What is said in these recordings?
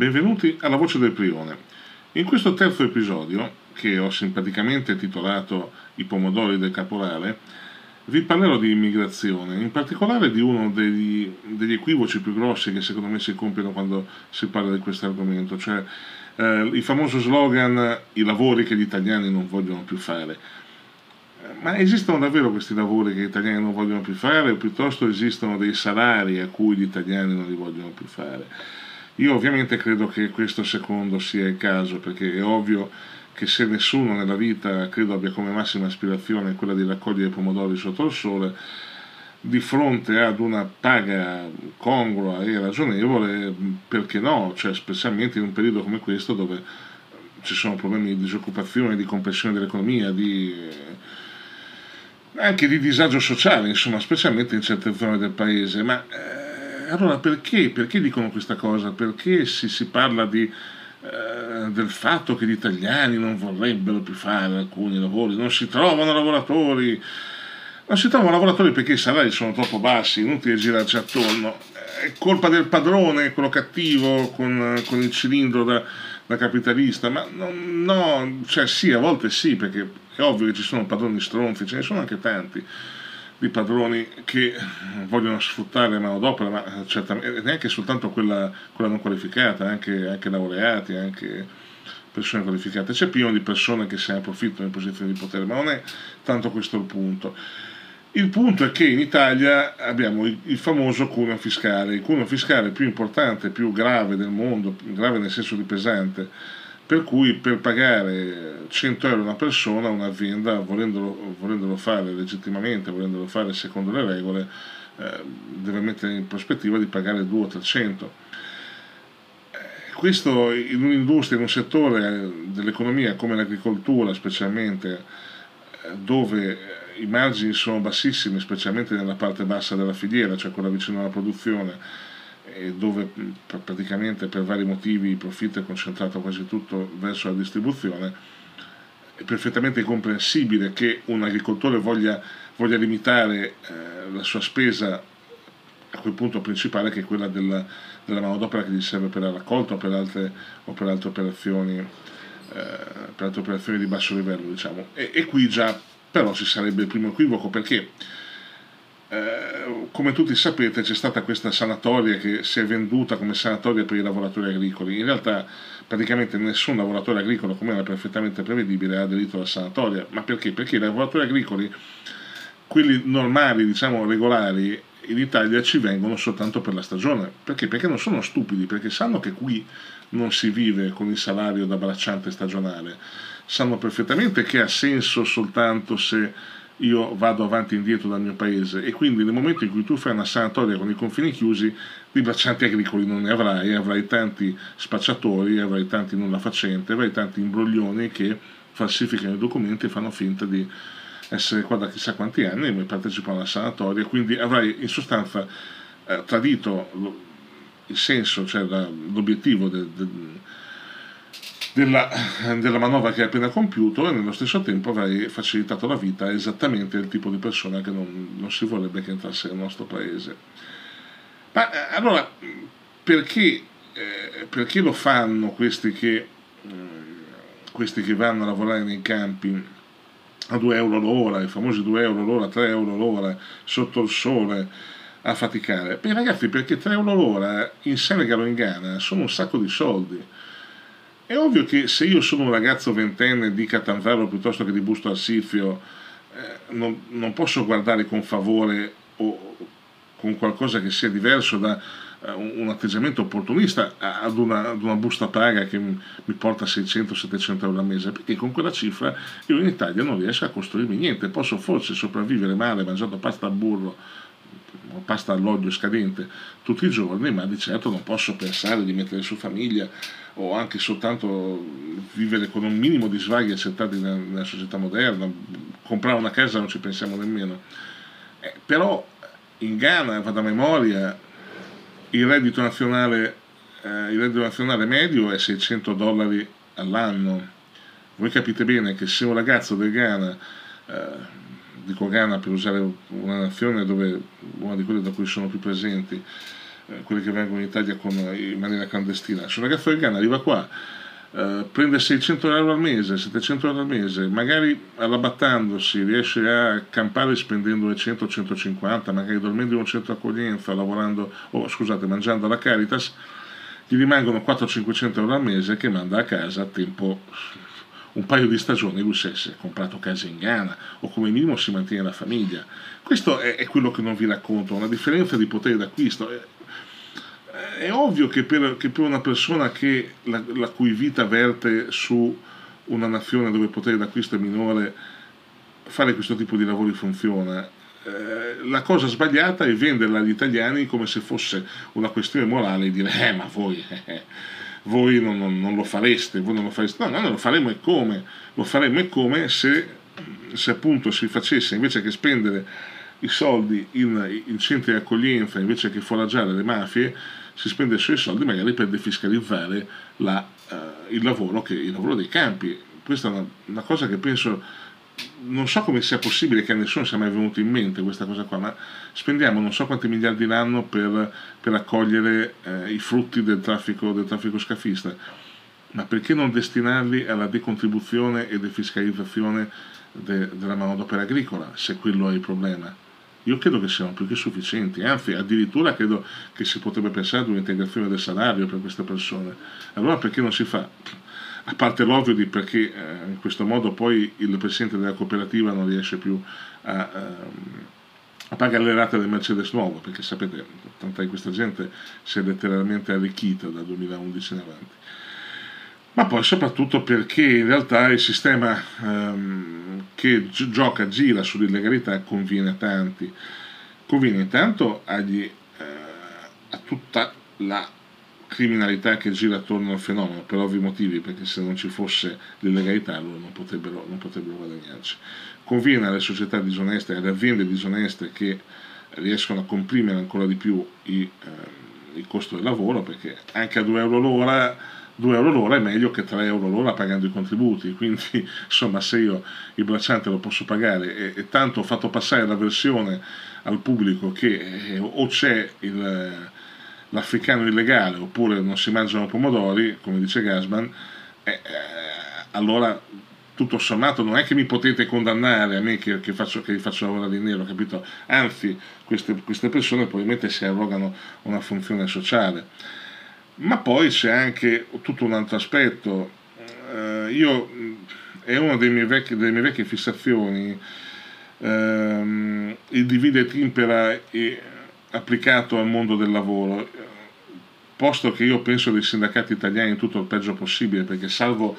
benvenuti alla Voce del Prione. In questo terzo episodio, che ho simpaticamente titolato I pomodori del caporale, vi parlerò di immigrazione, in particolare di uno degli, degli equivoci più grossi che secondo me si compiono quando si parla di questo argomento, cioè eh, il famoso slogan i lavori che gli italiani non vogliono più fare. Ma esistono davvero questi lavori che gli italiani non vogliono più fare o piuttosto esistono dei salari a cui gli italiani non li vogliono più fare? Io ovviamente credo che questo secondo sia il caso, perché è ovvio che se nessuno nella vita credo abbia come massima aspirazione quella di raccogliere pomodori sotto il sole, di fronte ad una paga congrua e ragionevole, perché no? Cioè, specialmente in un periodo come questo dove ci sono problemi di disoccupazione, di compressione dell'economia, di, anche di disagio sociale, insomma, specialmente in certe zone del paese. Ma eh, allora perché? Perché dicono questa cosa? Perché si, si parla di, eh, del fatto che gli italiani non vorrebbero più fare alcuni lavori, non si trovano lavoratori? Non si trovano lavoratori perché i salari sono troppo bassi, inutile girarci attorno. È colpa del padrone, quello cattivo, con, con il cilindro da, da capitalista, ma no, no, cioè sì, a volte sì, perché è ovvio che ci sono padroni stronzi, ce ne sono anche tanti di padroni che vogliono sfruttare manodopera, ma certamente neanche soltanto quella, quella non qualificata, anche, anche, laureati, anche persone qualificate. C'è pieno di persone che se ne approfittano in posizioni di potere, ma non è tanto questo il punto. Il punto è che in Italia abbiamo il, il famoso cuneo fiscale, il cuneo fiscale più importante, più grave del mondo, grave nel senso di pesante, per cui per pagare 100 euro una persona, un'azienda, volendolo, volendolo fare legittimamente, volendolo fare secondo le regole, eh, deve mettere in prospettiva di pagare 200 o 300. Eh, questo in un'industria, in un settore dell'economia come l'agricoltura specialmente, eh, dove i margini sono bassissimi, specialmente nella parte bassa della filiera, cioè quella vicino alla produzione, dove praticamente per vari motivi il profitto è concentrato quasi tutto verso la distribuzione, è perfettamente comprensibile che un agricoltore voglia, voglia limitare eh, la sua spesa a quel punto principale che è quella della, della manodopera che gli serve per la raccolta o per altre, o per altre operazioni. Eh, per altre operazioni di basso livello diciamo e, e qui già però ci sarebbe il primo equivoco perché eh, come tutti sapete c'è stata questa sanatoria che si è venduta come sanatoria per i lavoratori agricoli. In realtà praticamente nessun lavoratore agricolo, come era perfettamente prevedibile, ha aderito alla sanatoria. Ma perché? Perché i lavoratori agricoli, quelli normali, diciamo regolari, in Italia ci vengono soltanto per la stagione. Perché? Perché non sono stupidi, perché sanno che qui non si vive con il salario da bracciante stagionale. Sanno perfettamente che ha senso soltanto se io vado avanti e indietro dal mio paese. E quindi nel momento in cui tu fai una sanatoria con i confini chiusi di braccianti agricoli non ne avrai, avrai tanti spacciatori, avrai tanti nulla facenti, avrai tanti imbroglioni che falsificano i documenti e fanno finta di essere qua da chissà quanti anni e partecipano alla sanatoria, quindi avrai in sostanza eh, tradito il senso, cioè la, l'obiettivo del, del della, della, manovra che hai appena compiuto e nello stesso tempo avrei facilitato la vita esattamente al tipo di persona che non, non si vorrebbe che entrasse nel nostro paese. Ma eh, allora, perché, eh, perché lo fanno questi che, eh, questi che vanno a lavorare nei campi a 2 euro l'ora, i famosi 2 euro l'ora, 3 euro l'ora, sotto il sole, a faticare? Beh ragazzi, perché 3 euro l'ora in Senegal o in Ghana sono un sacco di soldi è ovvio che se io sono un ragazzo ventenne di Catanzaro piuttosto che di Busto Arsizio, eh, non, non, posso guardare con favore o con qualcosa che sia diverso da uh, un atteggiamento opportunista ad una, ad una, busta paga che mi, porta 600-700 euro al mese, perché con quella cifra io in Italia non riesco a costruirmi niente, posso forse sopravvivere male mangiando pasta al burro pasta all'olio scadente tutti i giorni, ma di certo non posso pensare di mettere su famiglia o anche soltanto vivere con un minimo di svaghi accettati nella, società moderna, comprare una casa non ci pensiamo nemmeno. Eh, però in Ghana, vado a memoria, il reddito nazionale, eh, il reddito nazionale medio è 600 dollari all'anno. Voi capite bene che se un ragazzo del Ghana, eh, dico Ghana per usare una nazione dove una di quelle da cui sono più presenti, eh, quelli che vengono in Italia con, in maniera clandestina. Se un ragazzo afghano arriva qua, eh, prende 600 euro al mese, 700 euro al mese, magari arrabattandosi riesce a campare spendendo 100-150, magari dormendo in un centro accoglienza, lavorando, o scusate, mangiando alla Caritas, gli rimangono 400-500 euro al mese che manda a casa a tempo un paio di stagioni lui si è comprato casa in Ghana o come minimo si mantiene la famiglia. Questo è, è quello che non vi racconto, una differenza di potere d'acquisto è ovvio che per, che per una persona che la, la, cui vita verte su una nazione dove il potere d'acquisto è minore, fare questo tipo di lavori funziona. Eh, la cosa sbagliata è venderla agli italiani come se fosse una questione morale e dire eh ma voi, eh, voi non, non, non, lo fareste, voi non lo fareste. No, no, lo faremo e come? Lo faremo e come se, se appunto si facesse invece che spendere i soldi in, in centri di accoglienza, invece che foraggiare le mafie, si spende i soldi magari per defiscalizzare la, uh, il, lavoro che, il, lavoro dei campi. Questa è una, una, cosa che penso, non so come sia possibile che a nessuno sia mai venuto in mente questa cosa qua, ma spendiamo non so quanti miliardi l'anno per, per accogliere eh, i frutti del traffico, del traffico scafista, ma perché non destinarli alla decontribuzione e defiscalizzazione de, della manodopera agricola, se quello è il problema? io credo che siano più che sufficienti, anzi addirittura credo che si potrebbe pensare ad un'integrazione del salario per queste persone. Allora perché non si fa? A parte l'ovvio di perché eh, in questo modo poi il presidente della cooperativa non riesce più a, ehm, a pagare le rate del Mercedes nuovo, perché sapete, tanta di questa gente si è letteralmente arricchita dal 2011 in avanti ma poi soprattutto perché in realtà il sistema ehm, che gi- gioca, gira sull'illegalità conviene a tanti. Conviene intanto agli, eh, a tutta la criminalità che gira attorno al fenomeno, per ovvi motivi, perché se non ci fosse l'illegalità loro non potrebbero, non potrebbero guadagnarci. Conviene alle società disoneste, alle aziende disoneste che riescono a comprimere ancora di più i, eh, il costo del lavoro, perché anche a 2 euro l'ora 2 euro l'ora è meglio che 3 euro l'ora pagando i contributi, quindi insomma se io il bracciante lo posso pagare e, e tanto ho fatto passare la versione al pubblico che eh, o c'è il, l'africano illegale oppure non si mangiano pomodori, come dice Gasman, eh, eh, allora tutto sommato non è che mi potete condannare a me che, che, faccio, che faccio lavorare in nero, capito? Anzi, queste, queste persone probabilmente si arrogano una funzione sociale ma poi c'è anche tutto un altro aspetto. Uh, io, è una delle delle mie vecchie fissazioni, uh, il divide et impera è applicato al mondo del lavoro, posto che io penso dei sindacati italiani tutto il peggio possibile, perché salvo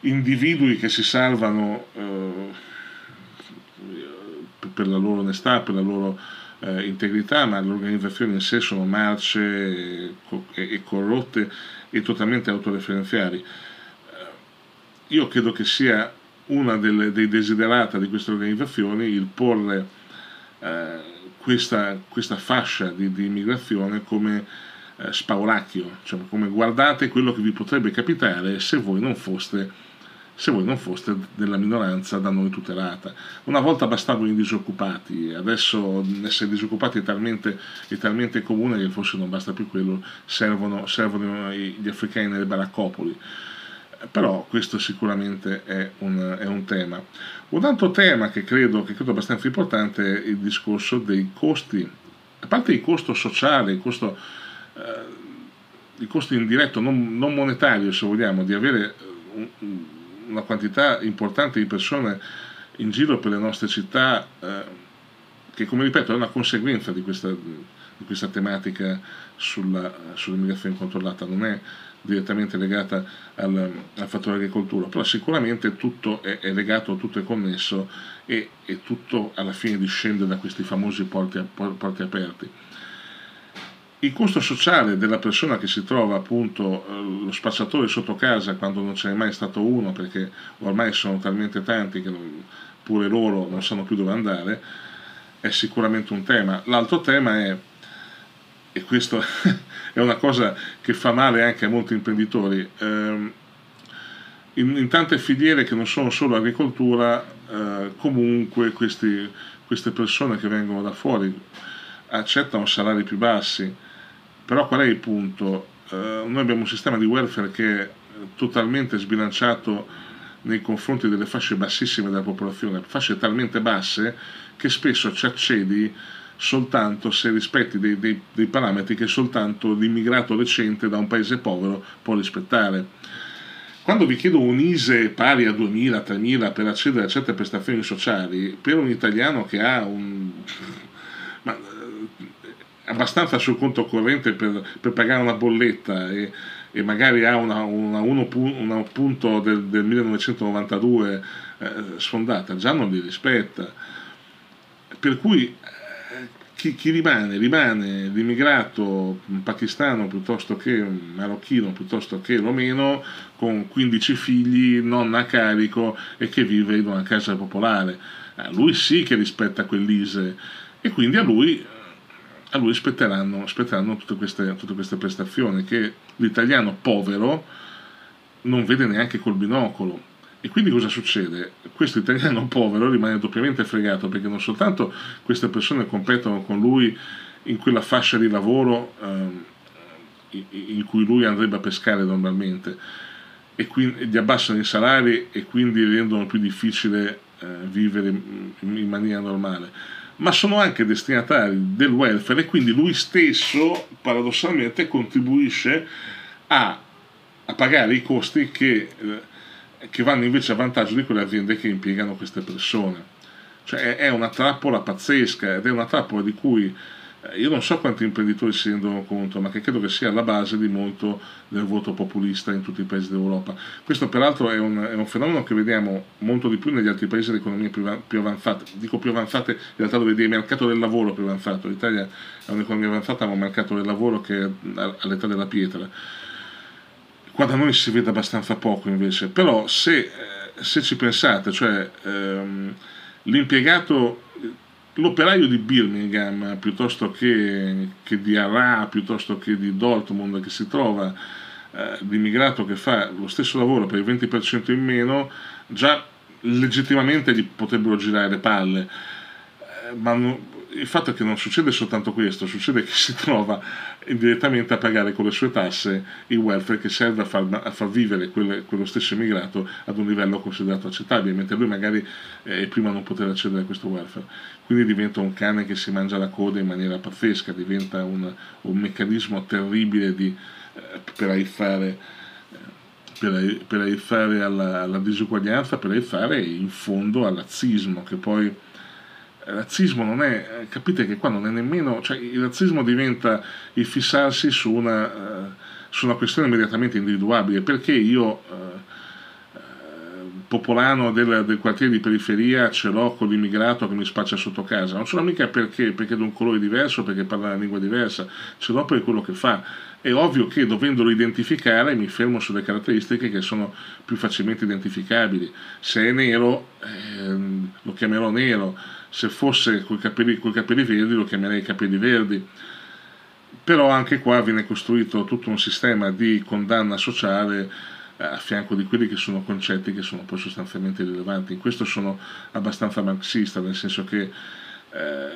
individui che si salvano uh, per la loro onestà, per la loro eh, integrità, ma le organizzazioni in sé sono marce e, e corrotte e totalmente autoreferenziali. Eh, io credo che sia una delle, dei desiderata di queste organizzazioni il porre eh, questa, questa, fascia di, di immigrazione come eh, spauracchio, cioè come guardate quello che vi potrebbe capitare se voi non foste se voi non foste della minoranza da noi tutelata. Una volta bastavano i disoccupati, adesso essere disoccupati è talmente, è talmente comune che forse non basta più quello, servono, servono gli africani nelle baraccopoli. Però questo sicuramente è un, è un, tema. Un altro tema che credo, che credo abbastanza importante è il discorso dei costi, a parte il costo sociale, il costo, eh, il costo indiretto, non, non monetario se vogliamo, di avere un, una quantità importante di persone in giro per le nostre città, eh, che come ripeto è una conseguenza di questa, di questa tematica sulla, sull'immigrazione incontrollata, non è direttamente legata al, al, fattore agricoltura, però sicuramente tutto è, è, legato, tutto è connesso e, e tutto alla fine discende da questi famosi porti, porti aperti. Il costo sociale della persona che si trova appunto eh, lo spacciatore sotto casa quando non ce n'è mai stato uno perché ormai sono talmente tanti che pure loro non sanno più dove andare è sicuramente un tema. L'altro tema è e questo è una cosa che fa male anche a molti imprenditori ehm, in, in, tante filiere che non sono solo agricoltura eh, comunque questi, queste persone che vengono da fuori accettano salari più bassi Però qual è il punto? Eh, noi abbiamo un sistema di welfare che è totalmente sbilanciato nei confronti delle fasce bassissime della popolazione, fasce talmente basse che spesso ci accedi soltanto se rispetti dei, dei, dei parametri che soltanto l'immigrato recente da un paese povero può rispettare. Quando vi chiedo un ISE pari a 2.000, 3.000 per accedere a certe prestazioni sociali, per un italiano che ha un... Ma, eh, abbastanza sul conto corrente per, per pagare una bolletta e, e magari ha una, una, uno, una punto del, del 1992 eh, sfondata, già non li rispetta. Per cui chi, chi, rimane? Rimane l'immigrato pakistano piuttosto che marocchino, piuttosto che romeno, con 15 figli, non a carico e che vive in una casa popolare. Lui sì che rispetta quell'ISE e quindi a lui, a lui spetteranno, spetteranno tutte, queste, tutte queste prestazioni che l'italiano povero non vede neanche col binocolo e quindi cosa succede? Questo italiano povero rimane doppiamente fregato perché non soltanto queste persone competono con lui in quella fascia di lavoro eh, in cui lui andrebbe a pescare normalmente e quindi gli abbassano i salari e quindi rendono più difficile eh, vivere in maniera normale ma sono anche destinatari del welfare e quindi lui stesso paradossalmente contribuisce a, a pagare i costi che eh, che vanno invece a vantaggio di quelle aziende che impiegano queste persone. Cioè è una trappola pazzesca ed è una trappola di cui eh, io non so quanti imprenditori si rendono conto, ma che credo che sia la base di molto del voto populista in tutti i paesi d'Europa. Questo peraltro è un, è un fenomeno che vediamo molto di più negli altri paesi di economie più, più, avanzate. Dico più avanzate in realtà dove il mercato del lavoro più avanzato. L'Italia è un'economia avanzata ma un mercato del lavoro che è all'età della pietra Qua da noi si vede abbastanza poco invece, però se, eh, se ci pensate, cioè ehm, l'impiegato, l'operaio di Birmingham piuttosto che, che, di Arà, piuttosto che di Dortmund che si trova, eh, l'immigrato che fa lo stesso lavoro per il 20% in meno, già legittimamente gli potrebbero girare le palle. Eh, ma no, il fatto è che non succede soltanto questo, succede che si trova indirettamente a pagare con le sue tasse il welfare che serve a far, a far vivere quelle, quello stesso immigrato ad un livello considerato accettabile, mentre lui magari eh, prima non poteva accedere a questo welfare. Quindi diventa un cane che si mangia la coda in maniera pazzesca, diventa un, un meccanismo terribile di, eh, per per aizzare alla, alla, disuguaglianza, per aizzare in fondo all'azzismo, che poi razzismo non è, eh, capite che qua non è nemmeno, cioè il razzismo diventa il fissarsi su una, uh, su una questione immediatamente individuabile, perché io, uh, popolano del, del, quartiere di periferia, ce l'ho con l'immigrato che mi spaccia sotto casa, non ce l'ho mica perché, perché è di un colore diverso, perché parla una lingua diversa, ce l'ho per quello che fa. È ovvio che dovendolo identificare mi fermo sulle caratteristiche che sono più facilmente identificabili. Se è nero, eh, lo chiamerò nero se fosse con i capelli, capelli verdi lo chiamerei capelli verdi però anche qua viene costruito tutto un sistema di condanna sociale a fianco di quelli che sono concetti che sono poi sostanzialmente rilevanti. In questo sono abbastanza marxista, nel senso che eh,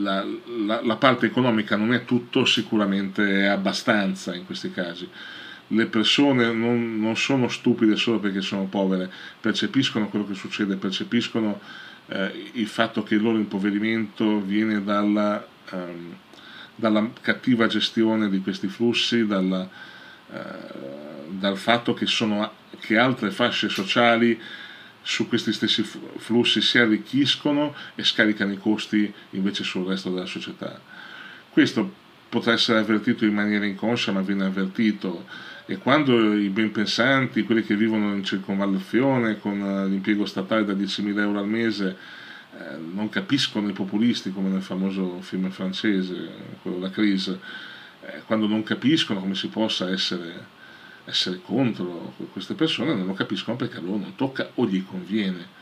la, la, la, parte economica non è tutto, sicuramente è abbastanza in questi casi. Le persone non, non sono stupide solo perché sono povere, percepiscono quello che succede, percepiscono eh, il fatto che il loro impoverimento viene dalla, ehm, dalla cattiva gestione di questi flussi, dalla, eh, dal fatto che, sono, che altre fasce sociali su questi stessi flussi si arricchiscono e scaricano i costi invece sul resto della società. Questo potrà essere avvertito in maniera inconscia, ma viene avvertito e quando i ben pensanti, quelli che vivono in circonvallazione con eh, l'impiego statale da 10.000 euro al mese, eh, non capiscono i populisti come nel famoso film francese, quello La Crise, eh, quando non capiscono come si possa essere, essere contro queste persone, non lo capiscono perché a loro non tocca o gli conviene.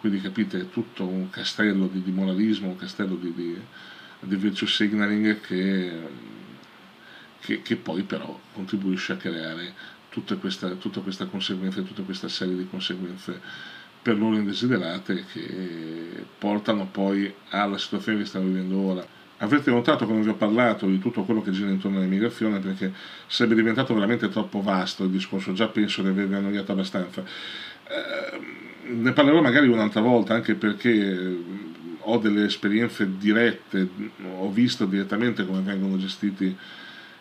Quindi capite, è tutto un castello di, di moralismo, un castello di, di, di virtue signaling che che, che poi però contribuisce a creare tutta questa, tutta questa conseguenza, tutta questa serie di conseguenze per loro indesiderate che portano poi alla situazione che stiamo vivendo ora. Avrete notato quando vi ho parlato di tutto quello che gira intorno all'immigrazione perché sarebbe diventato veramente troppo vasto il discorso, già penso di avervi annoiato abbastanza. Eh, ne parlerò magari un'altra volta anche perché ho delle esperienze dirette, ho visto direttamente come vengono gestiti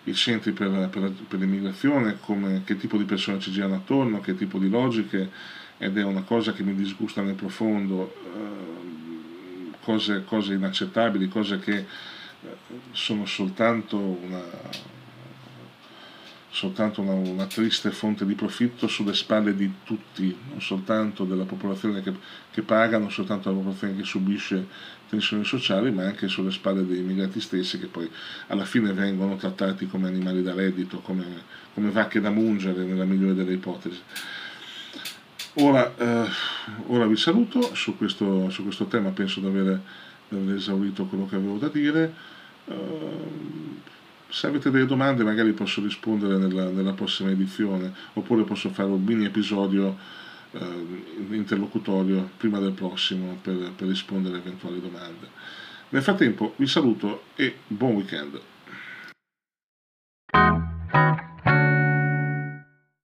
i centri per, per, per l'immigrazione, come, che tipo di persone ci girano attorno, che tipo di logiche ed è una cosa che mi disgusta nel profondo. Eh, cose, cose inaccettabili, cose che eh, sono soltanto una, soltanto una, una, triste fonte di profitto sulle spalle di tutti, non soltanto della popolazione che, che paga, non soltanto della popolazione che subisce tensioni sociali, ma anche sulle spalle dei immigrati stessi che poi alla fine vengono trattati come animali da reddito, come, come vacche da mungere nella migliore delle ipotesi. Ora, eh, ora, vi saluto su questo, su questo tema, penso di aver, esaurito quello che avevo da dire. Uh, se avete delle domande magari posso rispondere nella, nella, prossima edizione oppure posso fare un mini episodio uh, interlocutorio prima del prossimo per, per rispondere a eventuali domande. Nel frattempo vi saluto e buon weekend.